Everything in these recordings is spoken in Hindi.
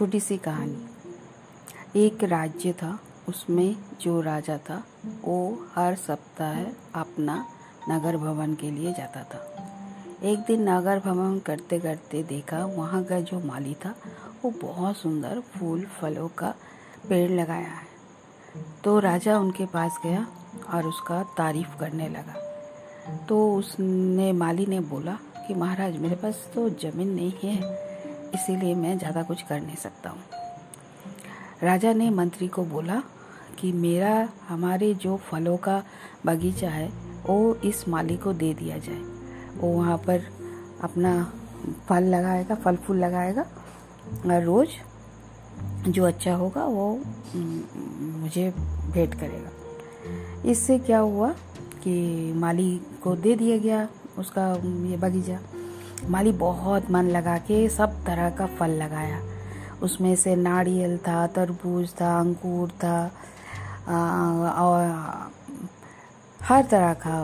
छोटी सी कहानी। एक राज्य था, उसमें जो राजा था, वो हर सप्ताह अपना नगर भवन के लिए जाता था। एक दिन नगर भवन करते करते देखा, वहाँ का जो माली था, वो बहुत सुंदर फूल फलों का पेड़ लगाया है। तो राजा उनके पास गया और उसका तारीफ़ करने लगा। तो उसने, माली ने बोला कि, महाराज, मेरे पास तो ज़मीन नहीं है। इसीलिए मैं ज़्यादा कुछ कर नहीं सकता हूँ। राजा ने मंत्री को बोला कि मेरा, हमारे जो फलों का बगीचा है, वो इस माली को दे दिया जाए। वो वहाँ पर अपना फल लगाएगा फल फूल लगाएगा और रोज़ जो अच्छा होगा वो मुझे भेंट करेगा। इससे क्या हुआ कि माली को दे दिया गया उसका ये बगीचा। माली बहुत मन लगा के सब तरह का फल लगाया। उसमें से नारियल था, तरबूज था, अंगूर था और हर तरह का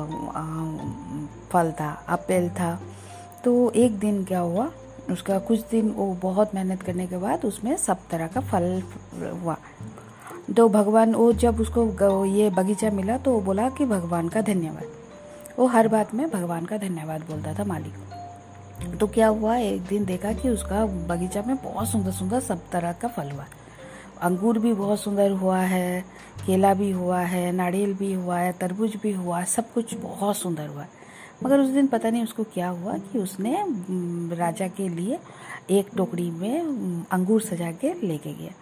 फल था, अपेल था। तो एक दिन क्या हुआ, उसका कुछ दिन वो बहुत मेहनत करने के बाद उसमें सब तरह का फल हुआ। तो भगवान, वो जब उसको ये बगीचा मिला तो वो बोला कि भगवान का धन्यवाद। वो हर बात में भगवान का धन्यवाद बोलता था मालिक तो क्या हुआ? एक दिन देखा कि उसका बगीचा में बहुत सुंदर सुंदर सब तरह का फल हुआ। अंगूर भी बहुत सुंदर हुआ है, केला भी हुआ है, नारियल भी हुआ है, तरबूज भी हुआ, सब कुछ बहुत सुंदर हुआ। मगर उस दिन पता नहीं उसको क्या हुआ कि उसने राजा के लिए एक टोकरी में अंगूर सजा के लेके गया।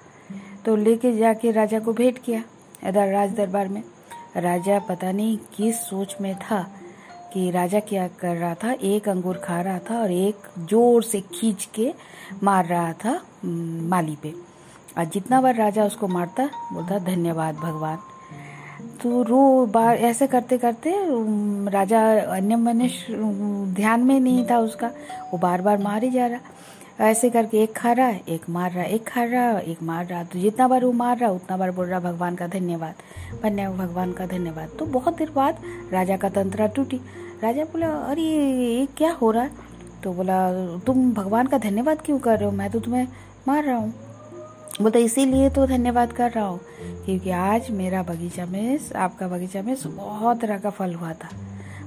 तो लेके जाके राजा को भेंट किया, राज दरबार में। राजा पता नहीं किस सोच में था कि राजा क्या कर रहा था? एक अंगूर खा रहा था और एक ज़ोर से खींच के मार रहा था माली पे। और जितना बार राजा उसको मारता, बोलता, धन्यवाद भगवान। तो रो, बार, ऐसे करते करते राजा अन्य मनुष्य ध्यान में नहीं था उसका। वो बार बार मार ही जा रहा। ऐसे करके एक खा रहा है, एक मार रहा है, एक खा रहा है, एक मार रहा है। तो जितना बार वो मार रहा उतना बार बोल रहा भगवान का धन्यवाद धन्यवाद भगवान का धन्यवाद। तो बहुत देर बाद राजा का तंत्रा टूटी। राजा बोला, अरे, ये क्या हो रहा है? तो बोला, तुम भगवान का धन्यवाद क्यों कर रहे हो? मैं तो तुम्हें मार रहा हूँ। बोलता, इसीलिए तो धन्यवाद कर रहा हूँ, क्योंकि आज मेरा बगीचा में, आपका बगीचा में बहुत तरह का फल हुआ था।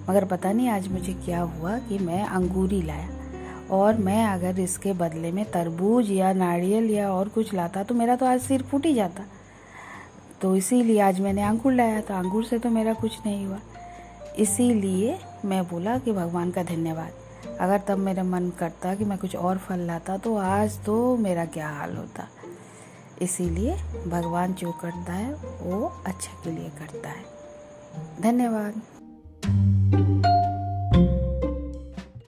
मगर पता नहीं आज मुझे क्या हुआ कि मैं अंगूरी लाया। और मैं अगर इसके बदले में तरबूज या नारियल या और कुछ लाता तो मेरा तो आज सिर फूट ही जाता। तो इसीलिए आज मैंने अंगूर लाया तो अंगूर से तो मेरा कुछ नहीं हुआ। इसीलिए मैं बोला कि भगवान का धन्यवाद। अगर तब मेरा मन करता कि मैं कुछ और फल लाता तो आज तो मेरा क्या हाल होता। इसीलिए भगवान जो करता है, वो अच्छा के लिए करता है। धन्यवाद।